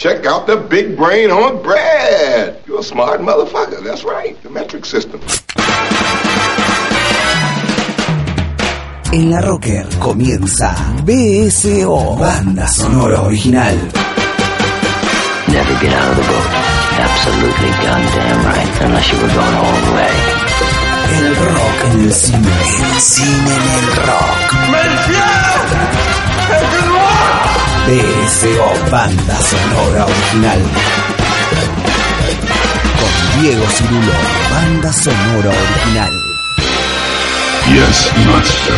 Check out the big brain on Brad. You're a smart motherfucker. That's right. The metric system. En la Rocker comienza BSO, banda sonora original. Never get out of the boat. Absolutely goddamn right. Unless you were going all the way. El rock en el cine. El cine en el rock. BSO, banda sonora original. Con Diego Cirulo, banda sonora original. Yes, master.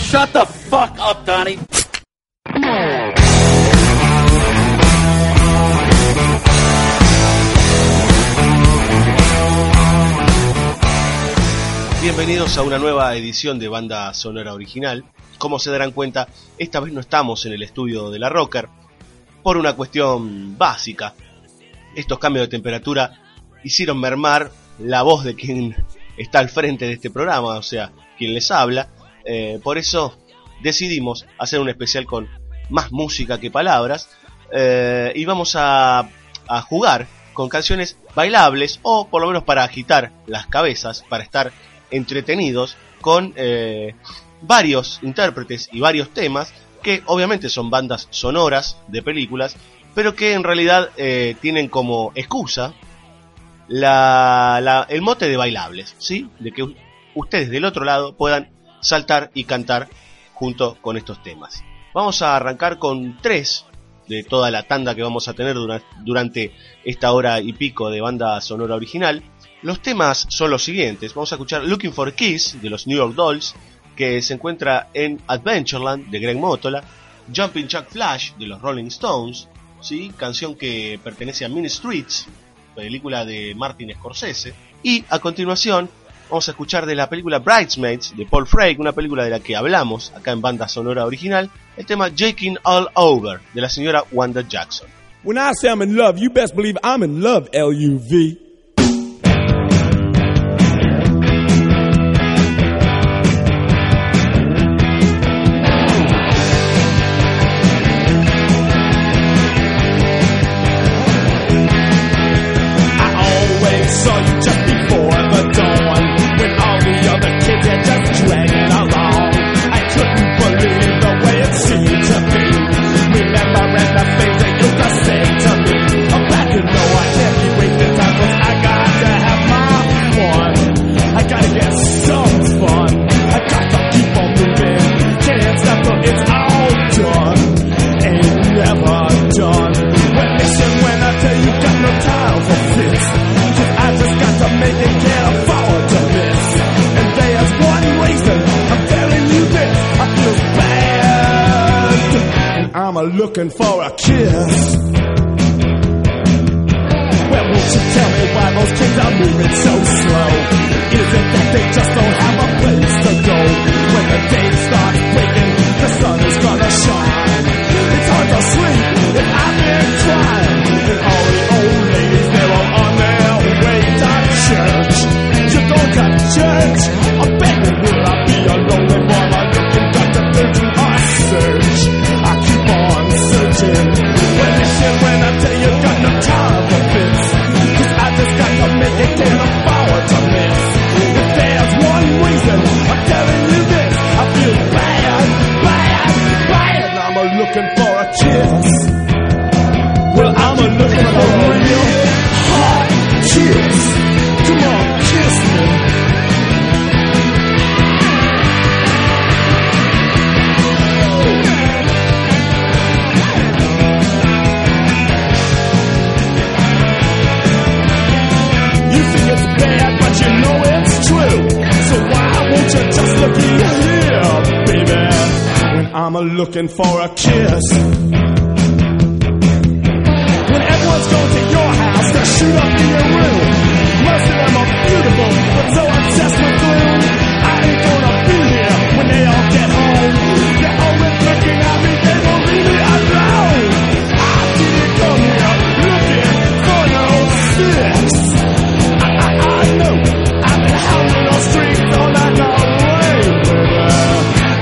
Shut the fuck up, Donnie. Bienvenidos a una nueva edición de Banda Sonora Original. Como se darán cuenta, esta vez no estamos en el estudio de la Rocker por una cuestión básica. Estos cambios de temperatura hicieron mermar la voz de quien está al frente de este programa, o sea, quien les habla. Eh, por eso decidimos hacer un especial con más música que palabras eh, y vamos a, a jugar con canciones bailables o por lo menos para agitar las cabezas, para estar entretenidos con eh, varios intérpretes y varios temas que obviamente son bandas sonoras de películas, pero que en realidad eh, tienen como excusa la, la- el mote de bailables, ¿sí? De que ustedes del otro lado puedan saltar y cantar junto con estos temas. Vamos a arrancar con tres de toda la tanda que vamos a tener dura- durante esta hora y pico de banda sonora original. Los temas son los siguientes. Vamos a escuchar Looking for Kiss de los New York Dolls, que se encuentra en Adventureland de Greg Motola. Jumping Chuck Flash de los Rolling Stones, ¿sí? canción que pertenece a Mean Streets, película de Martin Scorsese. Y a continuación vamos a escuchar de la película Bridesmaids de Paul Freig, una película de la que hablamos acá en banda sonora original, el tema Jaking All Over de la señora Wanda Jackson. When I say I'm in love, you best believe I'm in love, L-U-V. Looking for a kiss. Well, won't you tell me why those kids are moving so looking for a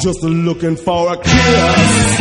just looking for a kiss.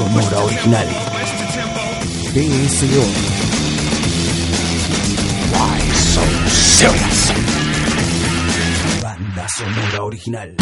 Sonora original. BSO. Banda sonora original.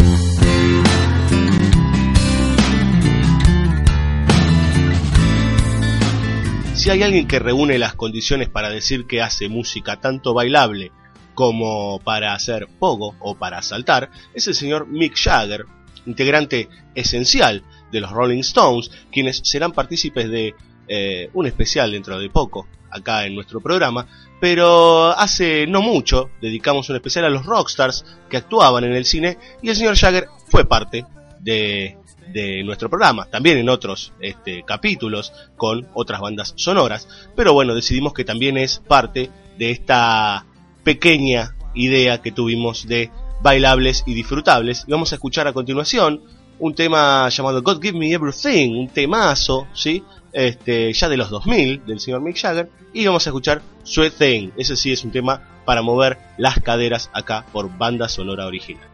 Si hay alguien que reúne las condiciones para decir que hace música tanto bailable como para hacer pogo o para saltar, es el señor Mick Jagger, integrante esencial de los Rolling Stones, quienes serán partícipes de eh, un especial dentro de poco acá en nuestro programa, pero hace no mucho dedicamos un especial a los rockstars que actuaban en el cine y el señor Jagger fue parte de, de nuestro programa, también en otros este, capítulos con otras bandas sonoras, pero bueno, decidimos que también es parte de esta pequeña idea que tuvimos de bailables y disfrutables. Vamos a escuchar a continuación un tema llamado God Give Me Everything, un temazo, ¿sí? Este, ya de los 2000 del señor Mick Jagger. Y vamos a escuchar Sweet Thing, ese sí es un tema para mover las caderas acá por banda sonora original.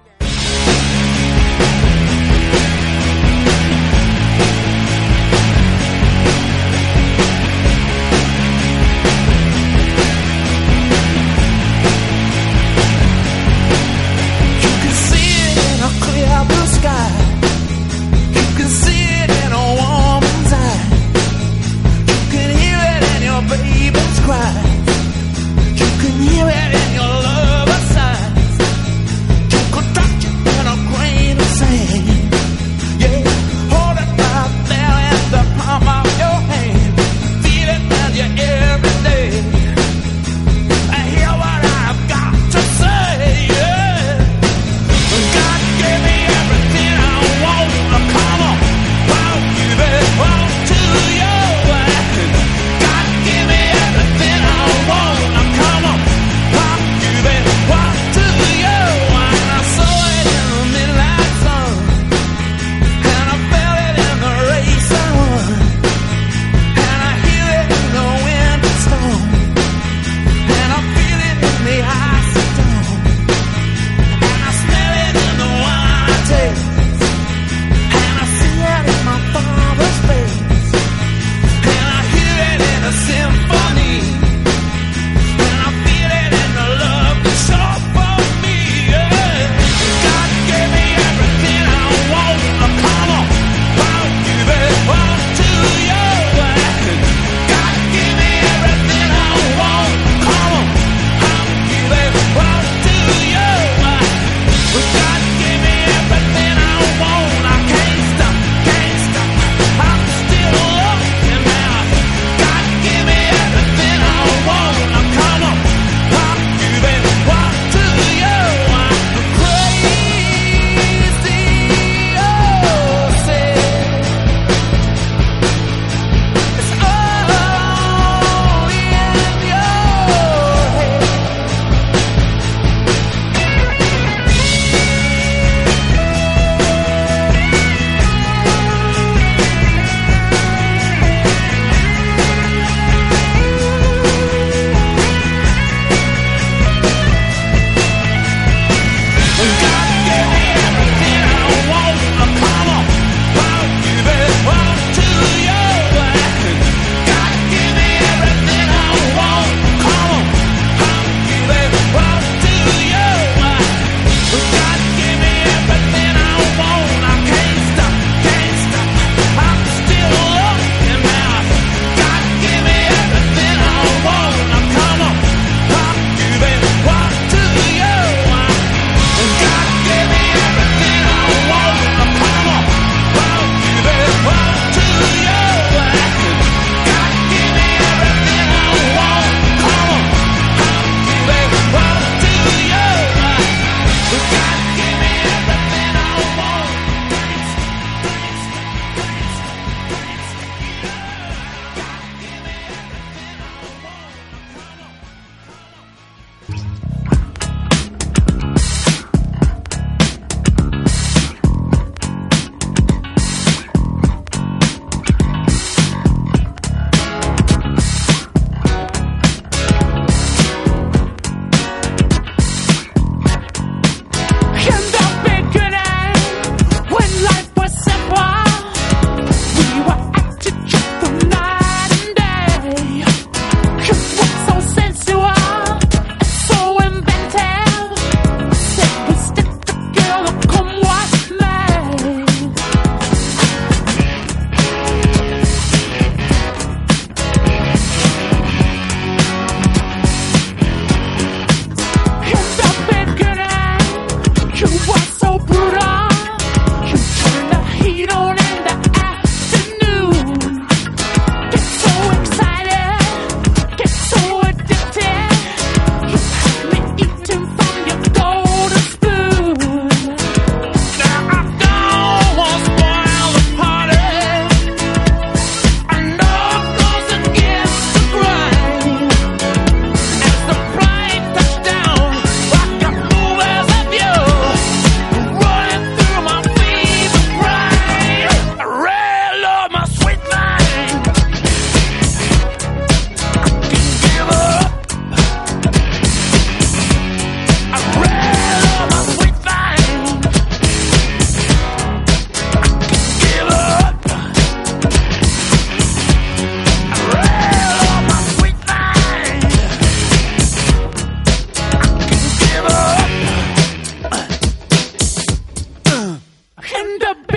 the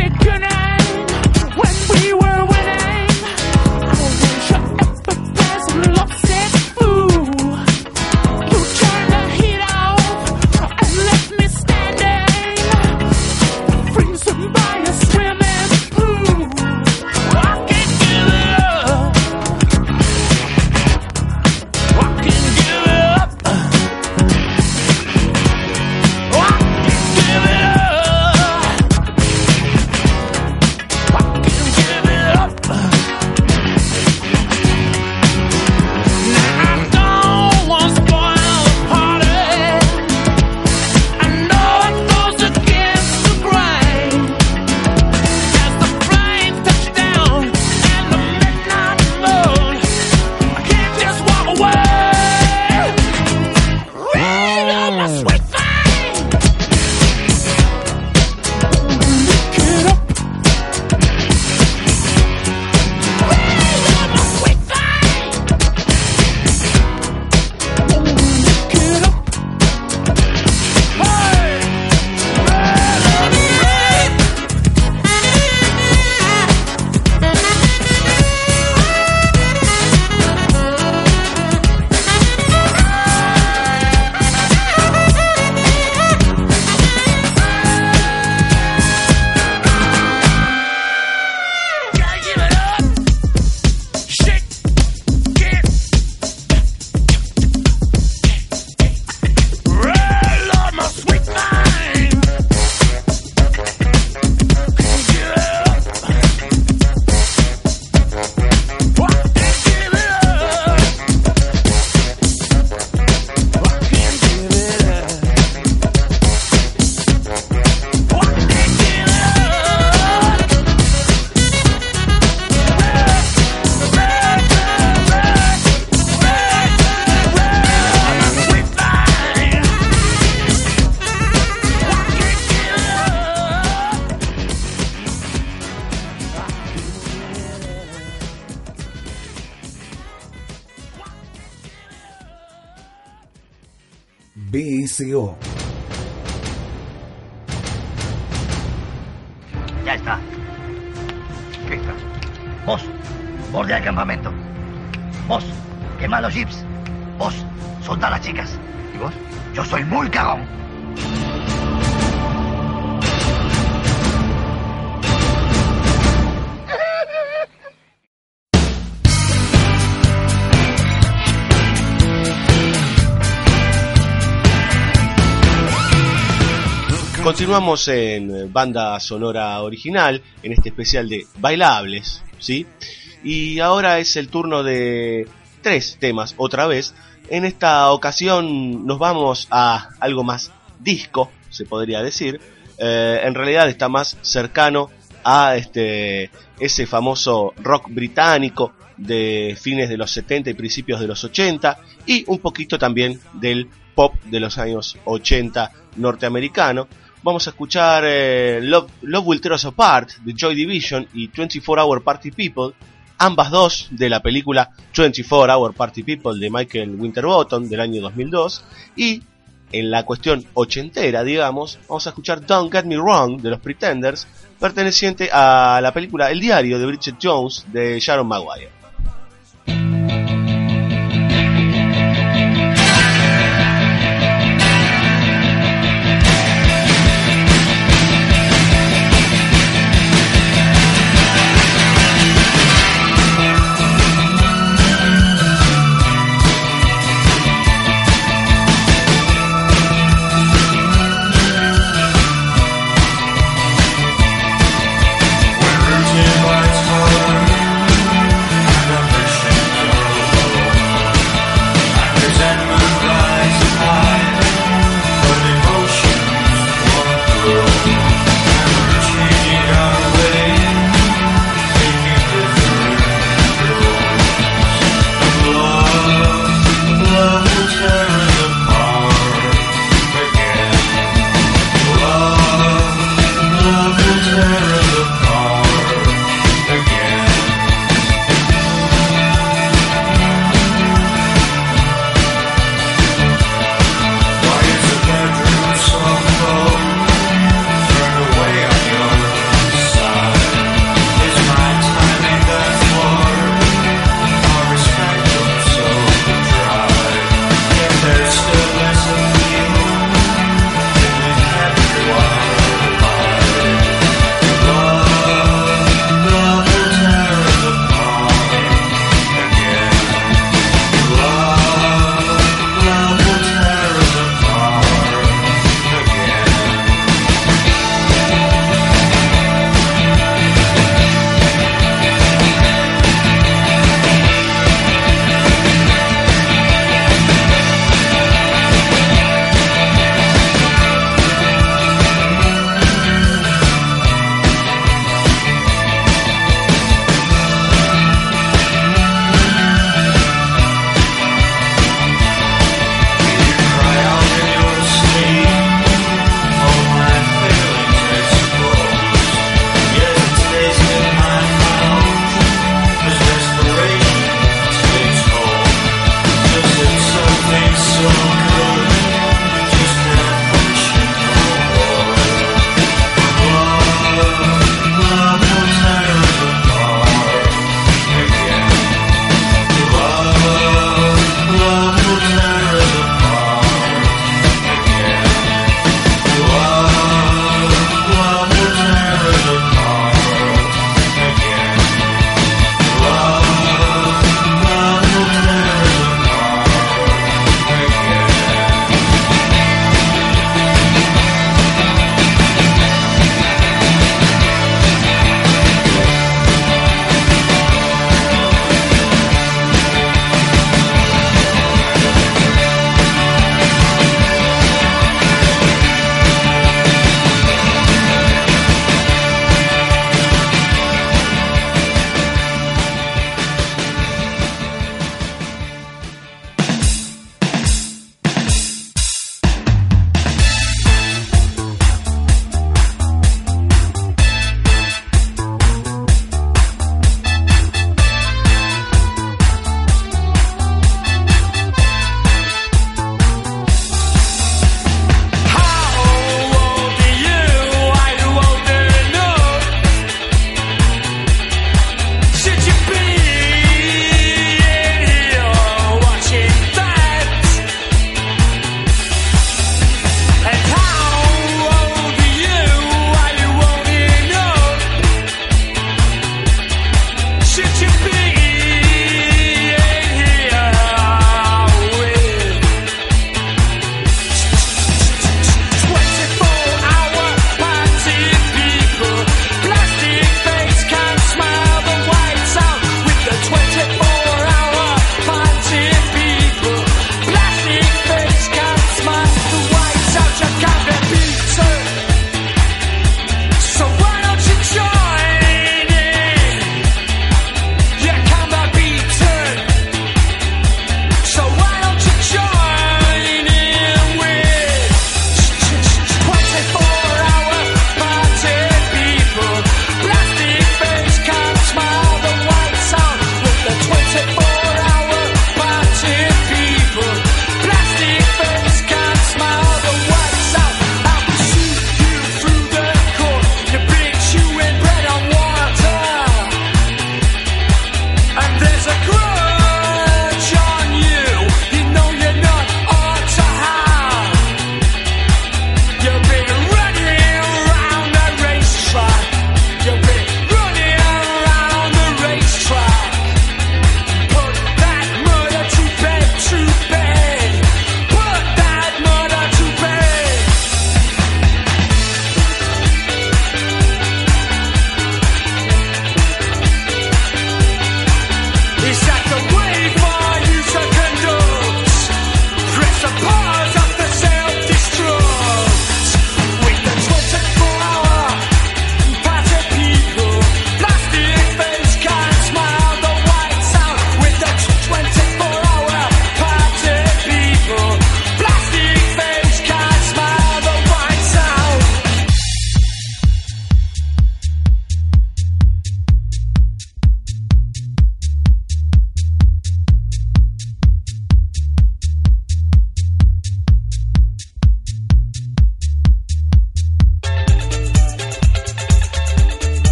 BSO. Ya está. ¿Qué está? Vos, bordea el campamento. Vos, quema los jeeps. Vos, solta a las chicas. ¿Y vos? Yo soy muy cagón. Continuamos en eh, banda sonora original, en este especial de bailables, ¿sí? Y ahora es el turno de tres temas, otra vez. En esta ocasión nos vamos a algo más disco, se podría decir. Eh, en realidad está más cercano a este ese famoso rock británico de fines de los 70 y principios de los 80 y un poquito también del pop de los años 80 norteamericano. Vamos a escuchar eh, Love, Love Will Tear Us Apart de Joy Division y 24 Hour Party People, ambas dos de la película 24 Hour Party People de Michael Winterbottom del año 2002 y en la cuestión ochentera, digamos, vamos a escuchar Don't Get Me Wrong de los Pretenders, perteneciente a la película El diario de Bridget Jones de Sharon Maguire.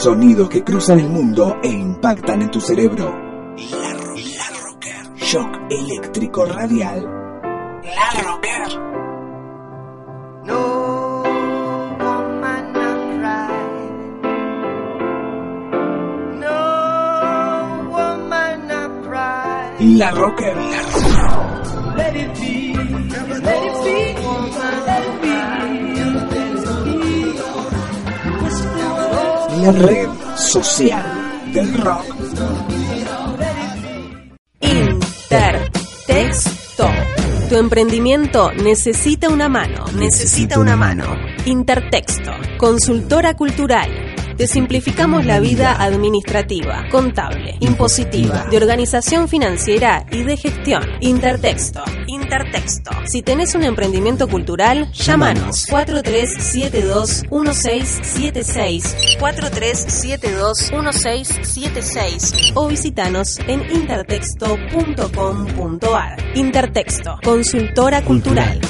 Sonidos que cruzan el mundo e impactan en tu cerebro. La, Rocker. Shock eléctrico radial. La Rocker. No woman not cry. No woman not cry. La Rocker. La red social del rock. Intertexto. Tu emprendimiento necesita una mano. Necesita una mano. Intertexto. Consultora cultural. Te simplificamos la vida administrativa, contable, impositiva, de organización financiera y de gestión. Intertexto. Intertexto. Si tenés un emprendimiento cultural, llámanos 4372-1676, 4372-1676 o visitanos en intertexto.com.ar. Intertexto, consultora cultural.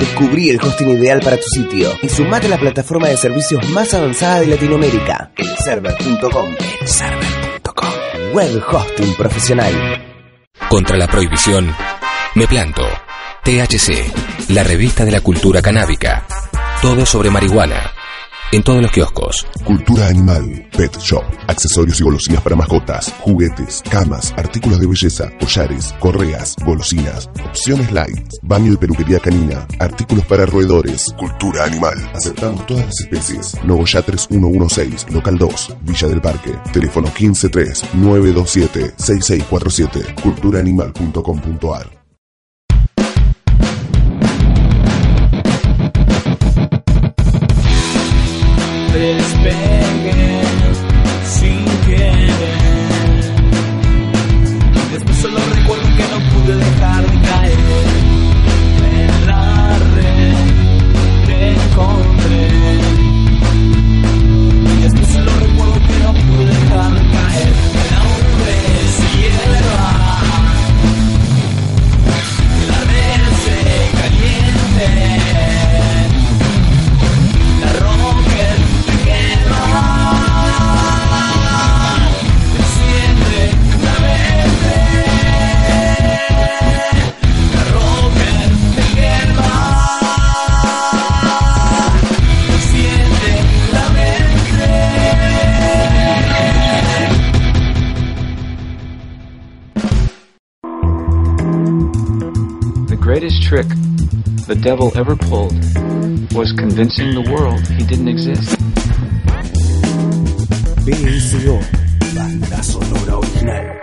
Descubrí el hosting ideal para tu sitio y sumate a la plataforma de servicios más avanzada de Latinoamérica, elserver.com. Elserver.com. Web hosting profesional. Contra la prohibición, me planto. THC, la revista de la cultura canábica. Todo sobre marihuana. En todos los kioscos. Cultura animal, pet shop, accesorios y golosinas para mascotas, juguetes, camas, artículos de belleza, collares, correas, golosinas, opciones light, baño y peluquería canina, artículos para roedores. Cultura animal. Aceptamos todas las especies. Nogoyá 3116, local 2, Villa del Parque. Teléfono 153-927-6647. Culturaanimal.com.ar his bed. The devil ever pulled was convincing the world he didn't exist. Banda sonora original.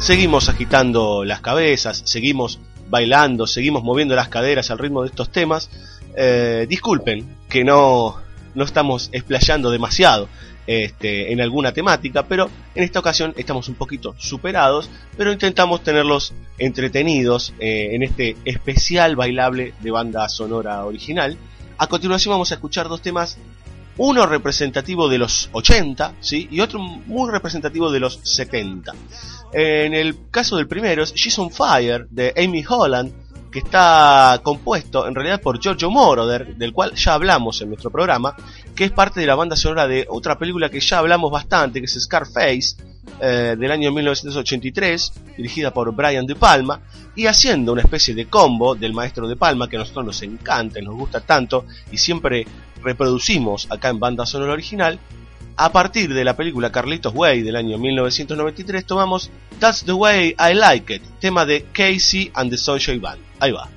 Seguimos agitando las cabezas, seguimos bailando, seguimos moviendo las caderas al ritmo de estos temas. Eh, disculpen que no, no estamos explayando demasiado este, en alguna temática, pero en esta ocasión estamos un poquito superados, pero intentamos tenerlos entretenidos eh, en este especial bailable de banda sonora original. A continuación vamos a escuchar dos temas, uno representativo de los 80 ¿sí? y otro muy representativo de los 70. En el caso del primero es She's on Fire de Amy Holland, que está compuesto en realidad por Giorgio Moroder, del cual ya hablamos en nuestro programa, que es parte de la banda sonora de otra película que ya hablamos bastante, que es Scarface, eh, del año 1983, dirigida por Brian De Palma, y haciendo una especie de combo del maestro De Palma, que a nosotros nos encanta y nos gusta tanto, y siempre reproducimos acá en banda sonora original, a partir de la película Carlitos Way del año 1993 tomamos That's the Way I Like It, tema de Casey and the Sunshine Band. Ahí va.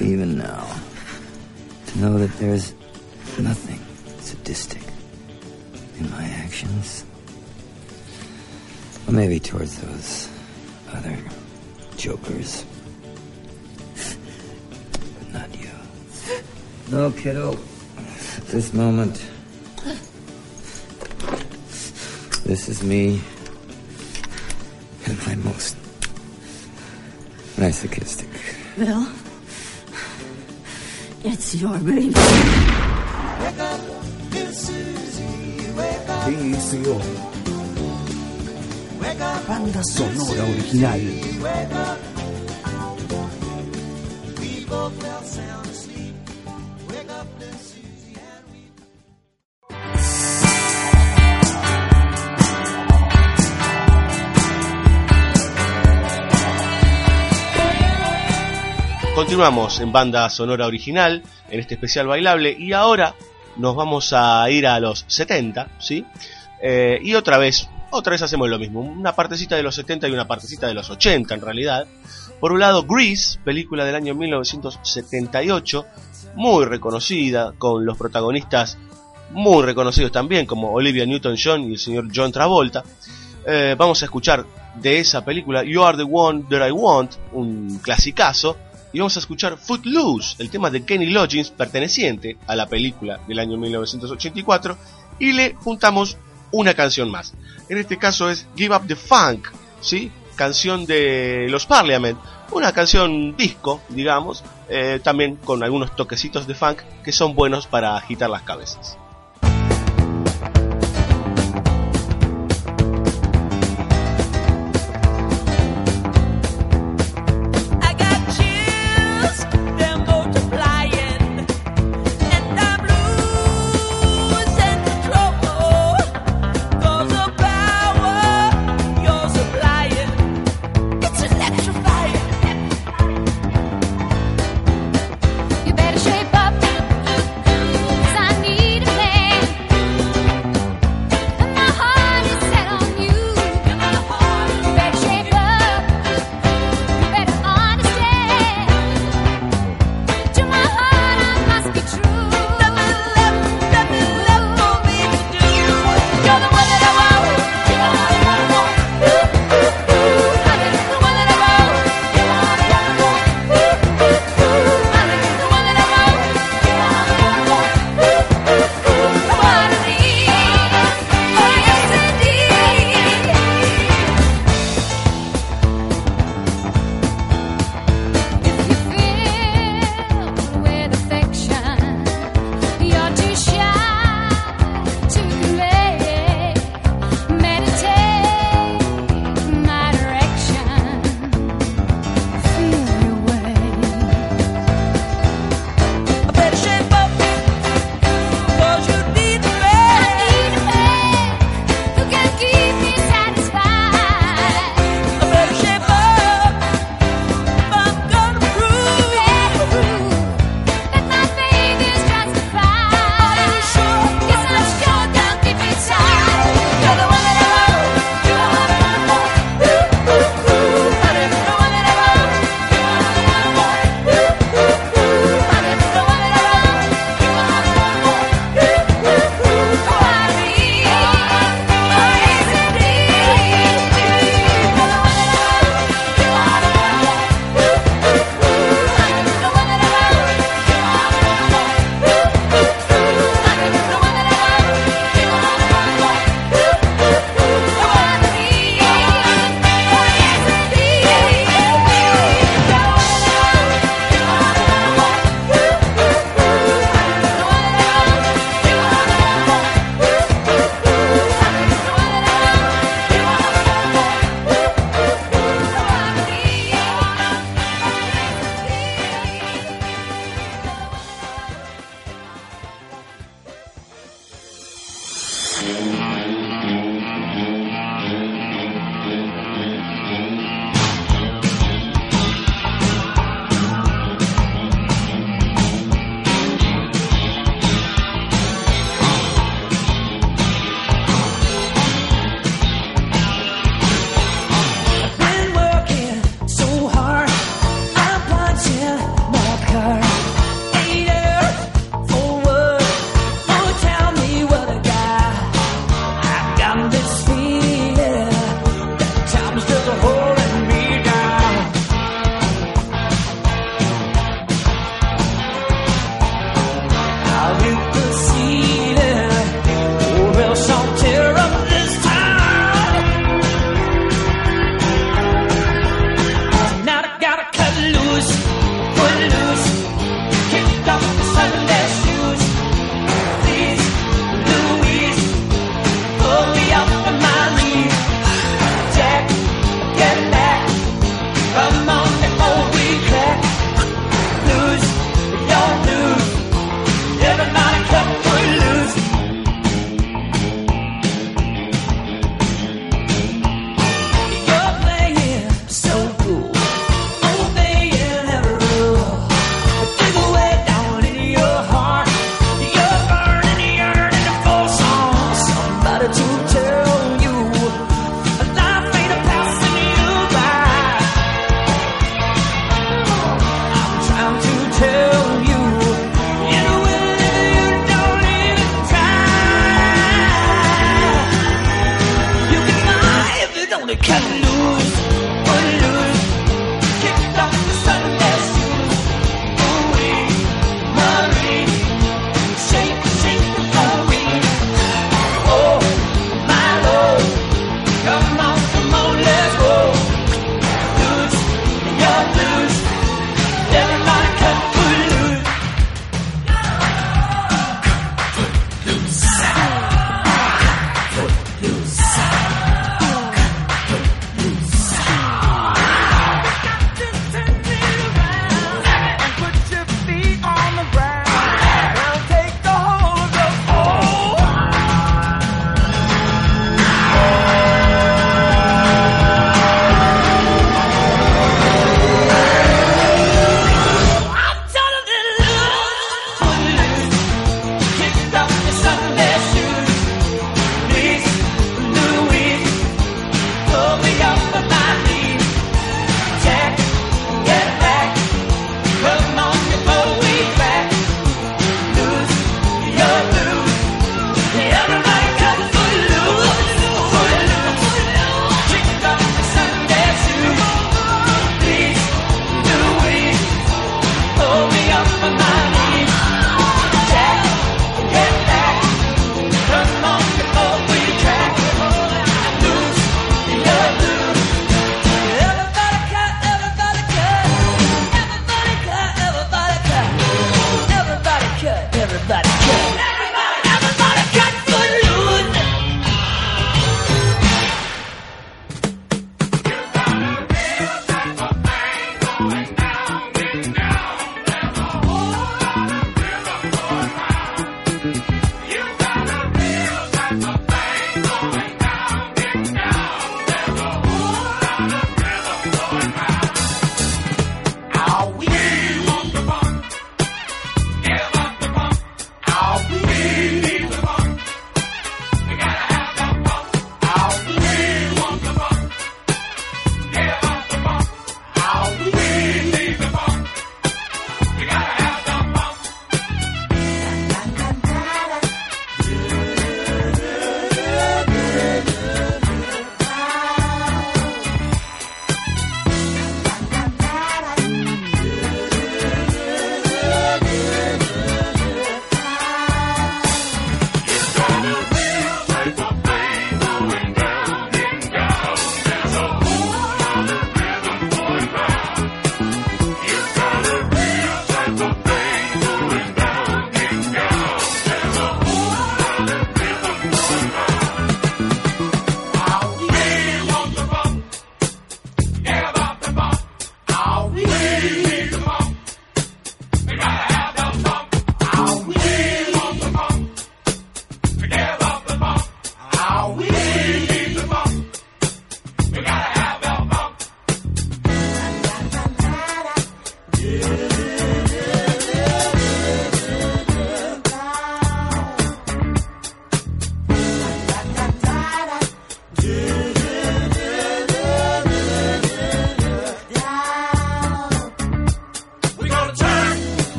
Even now, to know that there's nothing sadistic in my actions. Or maybe towards those other jokers. but not you. No, kiddo. At this moment, this is me and my most masochistic. Bill, it's your baby. PSO. Banda sonora original. Continuamos en banda sonora original, en este especial bailable, y ahora nos vamos a ir a los 70, ¿sí? Eh, y otra vez, otra vez hacemos lo mismo, una partecita de los 70 y una partecita de los 80 en realidad. Por un lado, Grease, película del año 1978, muy reconocida, con los protagonistas muy reconocidos también, como Olivia Newton-John y el señor John Travolta. Eh, vamos a escuchar de esa película You Are the One That I Want, un clasicazo, y vamos a escuchar Footloose, el tema de Kenny Loggins perteneciente a la película del año 1984, y le juntamos una canción más. En este caso es Give Up the Funk, ¿sí? canción de los Parliament, una canción disco, digamos, eh, también con algunos toquecitos de funk que son buenos para agitar las cabezas.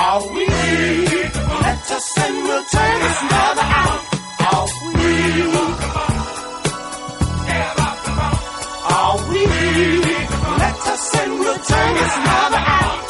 All we need. Let us and we'll turn this mother out. All we need. All we need. Let us and we'll turn this mother out.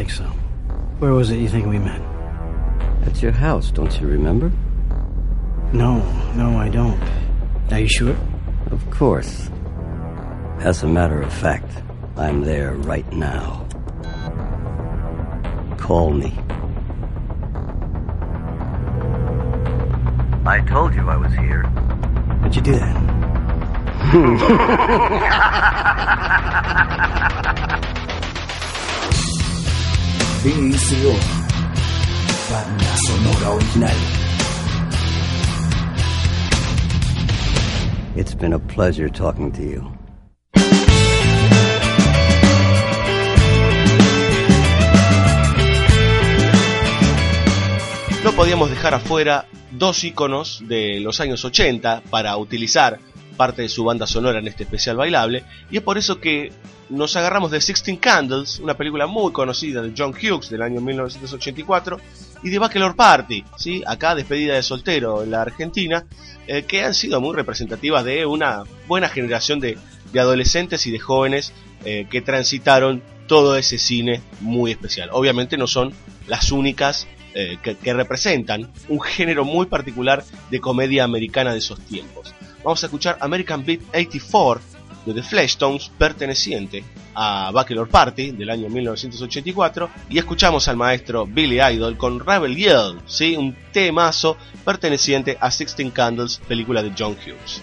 Think so. Where was it you think we met? At your house, don't you remember? No, no, I don't. Are you sure? Of course. As a matter of fact, I'm there right now. Call me. I told you I was here. How'd you do that? BSO. Banda sonora original. It's been a pleasure talking to you. No podíamos dejar afuera dos íconos de los años 80 para utilizar parte de su banda sonora en este especial bailable, y es por eso que nos agarramos de Sixteen Candles, una película muy conocida de John Hughes del año 1984, y de Bachelor Party, ¿sí? acá despedida de soltero en la Argentina, eh, que han sido muy representativas de una buena generación de, de adolescentes y de jóvenes eh, que transitaron todo ese cine muy especial. Obviamente no son las únicas eh, que, que representan un género muy particular de comedia americana de esos tiempos. Vamos a escuchar American Beat 84 de The Fleshtones, perteneciente a Bachelor Party del año 1984, y escuchamos al maestro Billy Idol con Rebel Yell, ¿sí? un temazo perteneciente a Sixteen Candles, película de John Hughes.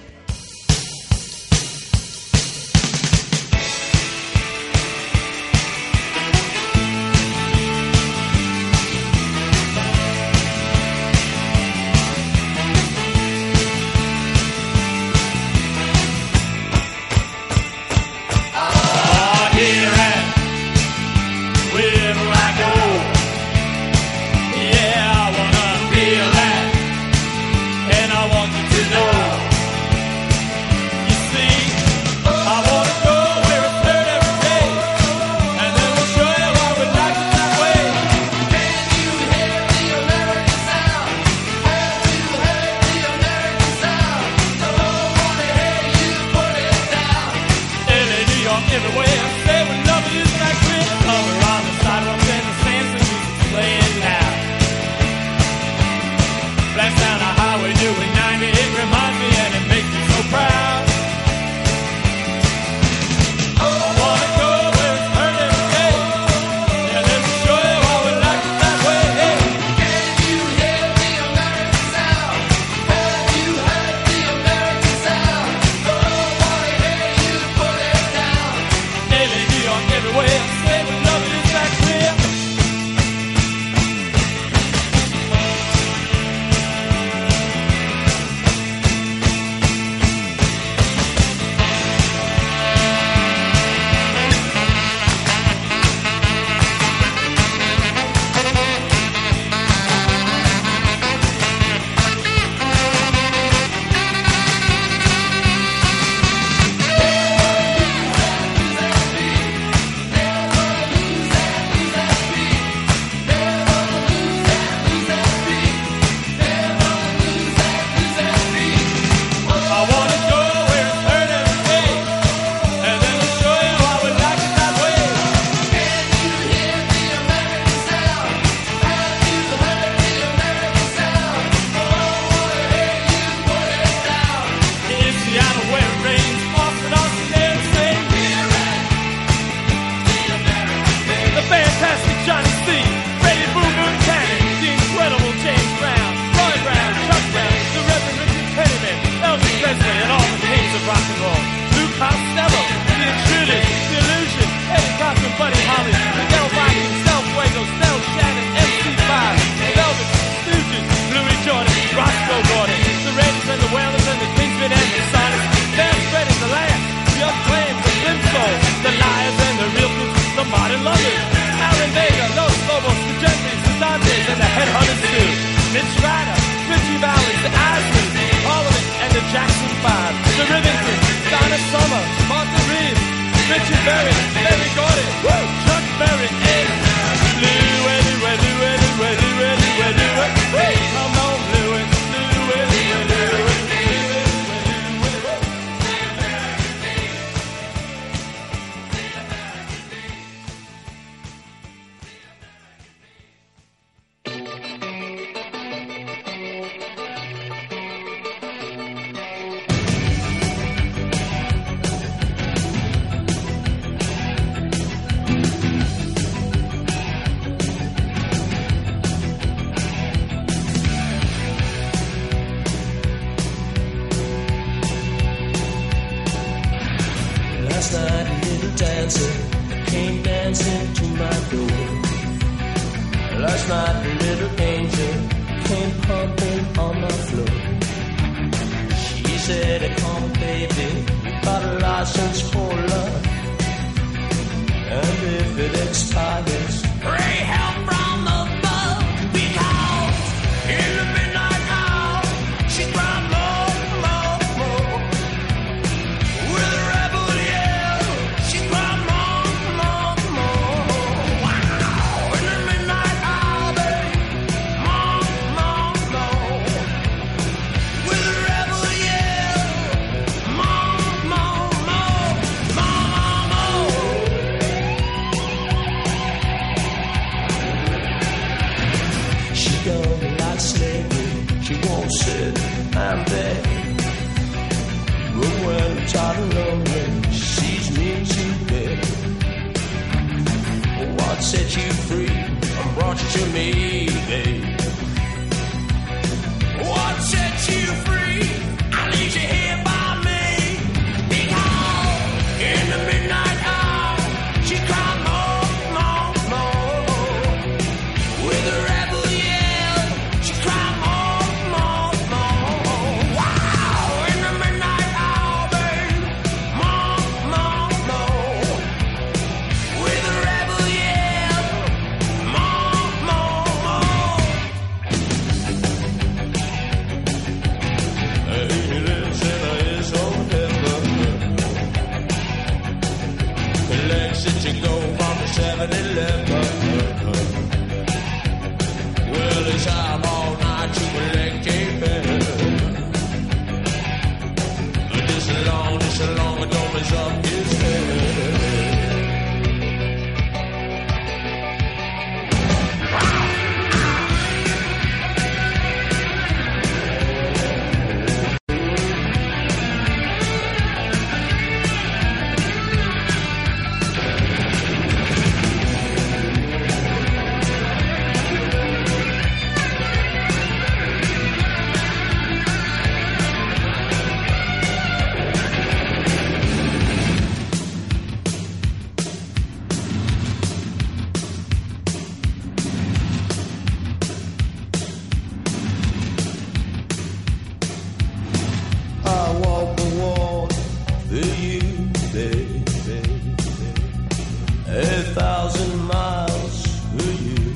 Thousand miles for you.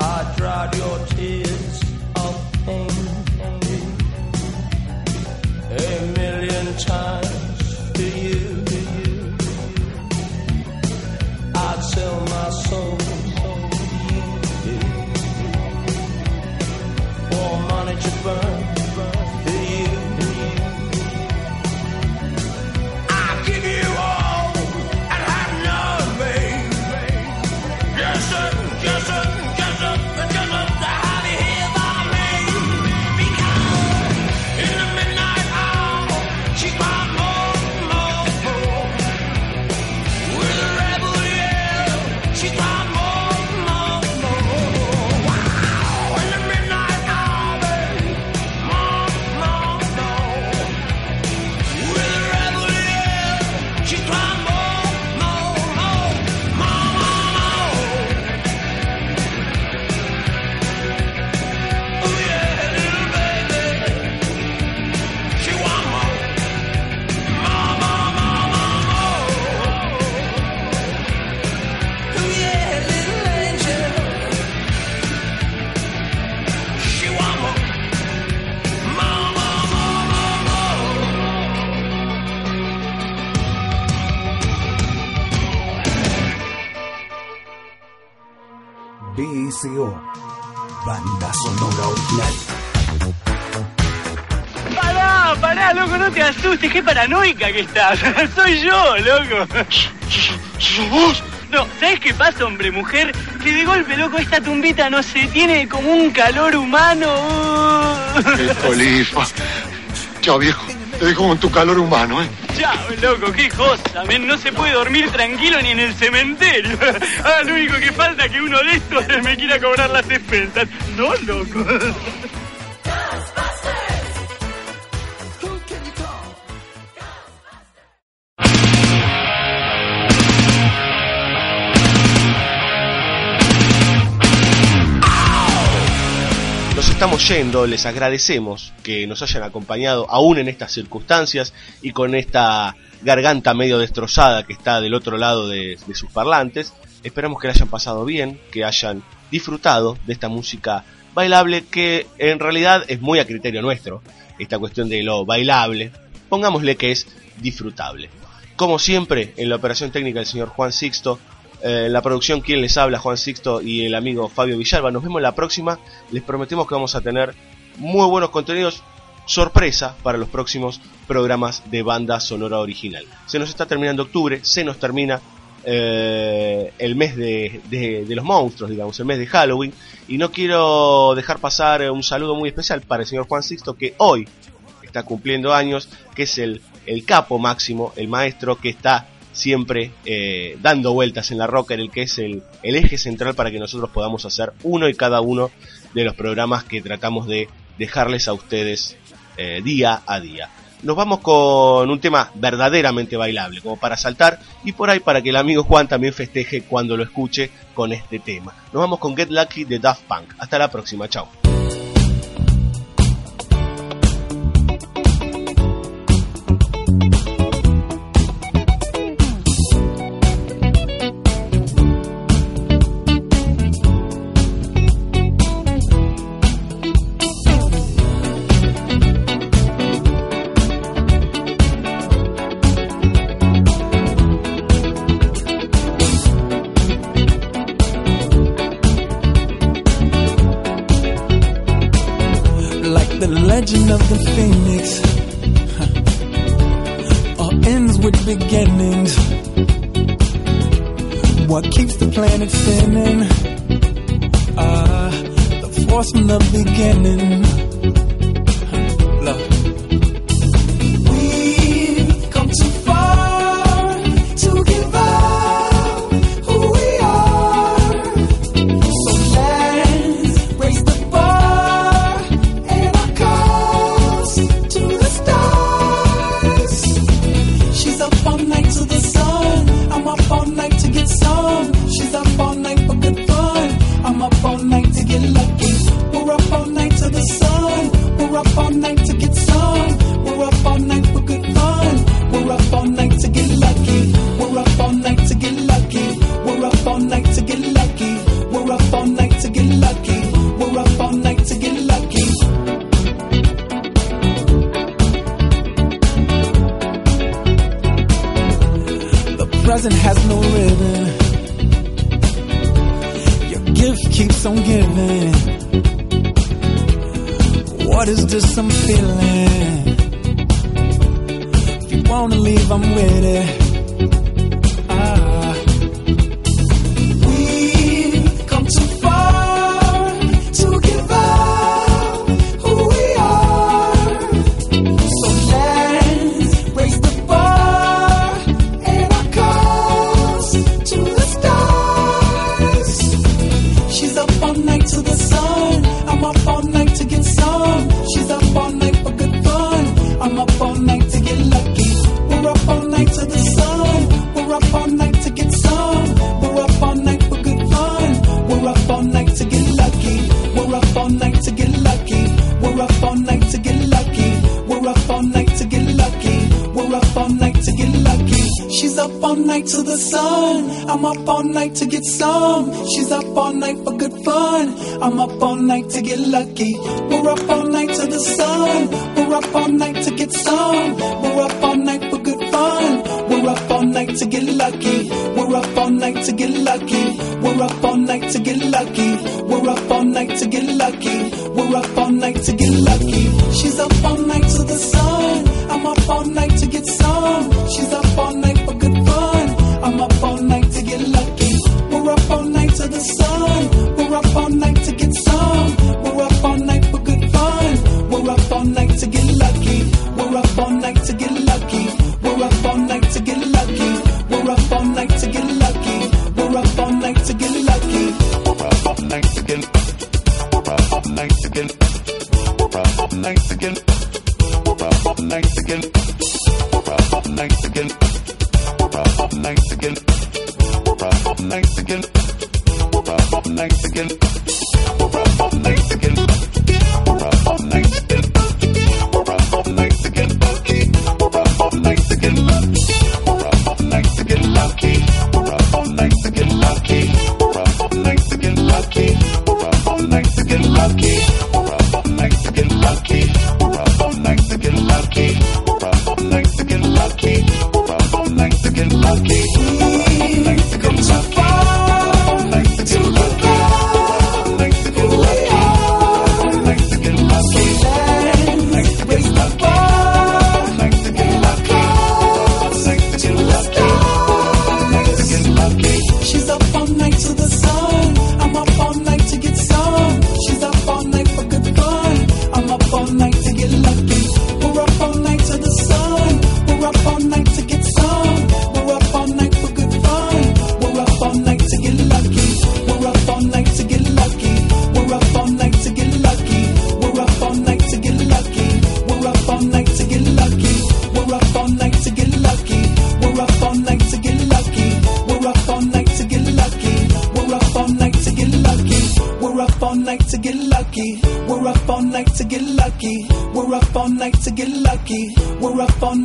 I dried your tears qué paranoica que estás. Soy yo, loco. No, ¿sabes qué pasa, hombre, mujer? Que de golpe, loco, esta tumbita, no sé, tiene como un calor humano. El polifa. Chao, viejo. Te dejo con tu calor humano, ¿eh? Chao, loco, qué cosa, men. No se puede dormir tranquilo ni en el cementerio. Ah, lo único que falta es que uno de estos me quiera cobrar las expensas. No, loco. Les agradecemos que nos hayan acompañado aún en estas circunstancias y con esta garganta medio destrozada que está del otro lado de, de sus parlantes. Esperamos que la hayan pasado bien, que hayan disfrutado de esta música bailable que en realidad es muy a criterio nuestro. Esta cuestión de lo bailable, pongámosle que es disfrutable. Como siempre, en la operación técnica del señor Juan Sixto, eh, la producción quien les habla, Juan Sixto y el amigo Fabio Villalba. Nos vemos la próxima. Les prometemos que vamos a tener muy buenos contenidos. Sorpresa para los próximos programas de banda sonora original. Se nos está terminando octubre, se nos termina eh, el mes de, de- de los monstruos, digamos, el mes de Halloween. Y no quiero dejar pasar eh, un saludo muy especial para el señor Juan Sixto que hoy está cumpliendo años, que es el, el capo máximo, el maestro que está siempre eh, dando vueltas en la roca, en el que es el, eje central para que nosotros podamos hacer uno y cada uno de los programas que tratamos de dejarles a ustedes eh, día a día. Nos vamos con un tema verdaderamente bailable, como para saltar y por ahí para que el amigo Juan también festeje cuando lo escuche con este tema. Nos vamos con Get Lucky de Daft Punk. Hasta la próxima, chao. The Up all night again. We're up all night again. We're up all night.